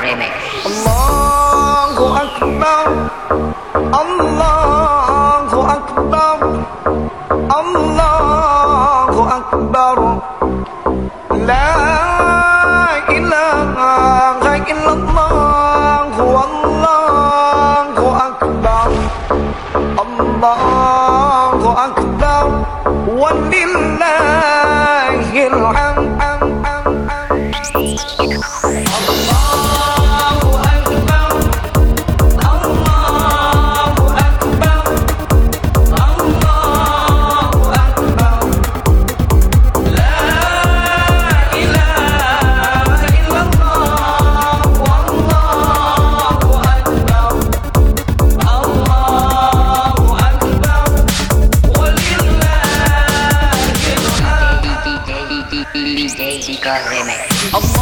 Remix. Allahu Akbar. Allah. I'm wa lillahi. Daisy Girl Remix. Allah.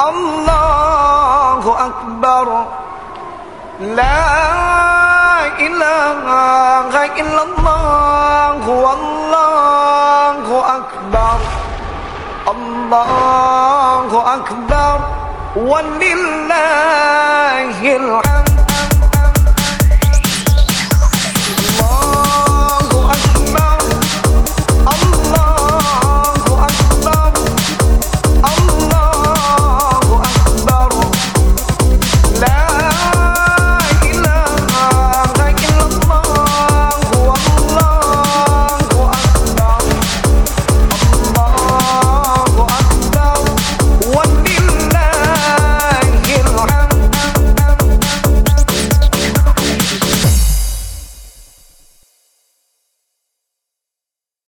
الله أكبر. لا إله إلا الله والله أكبر. الله أكبر. ولله الحمد.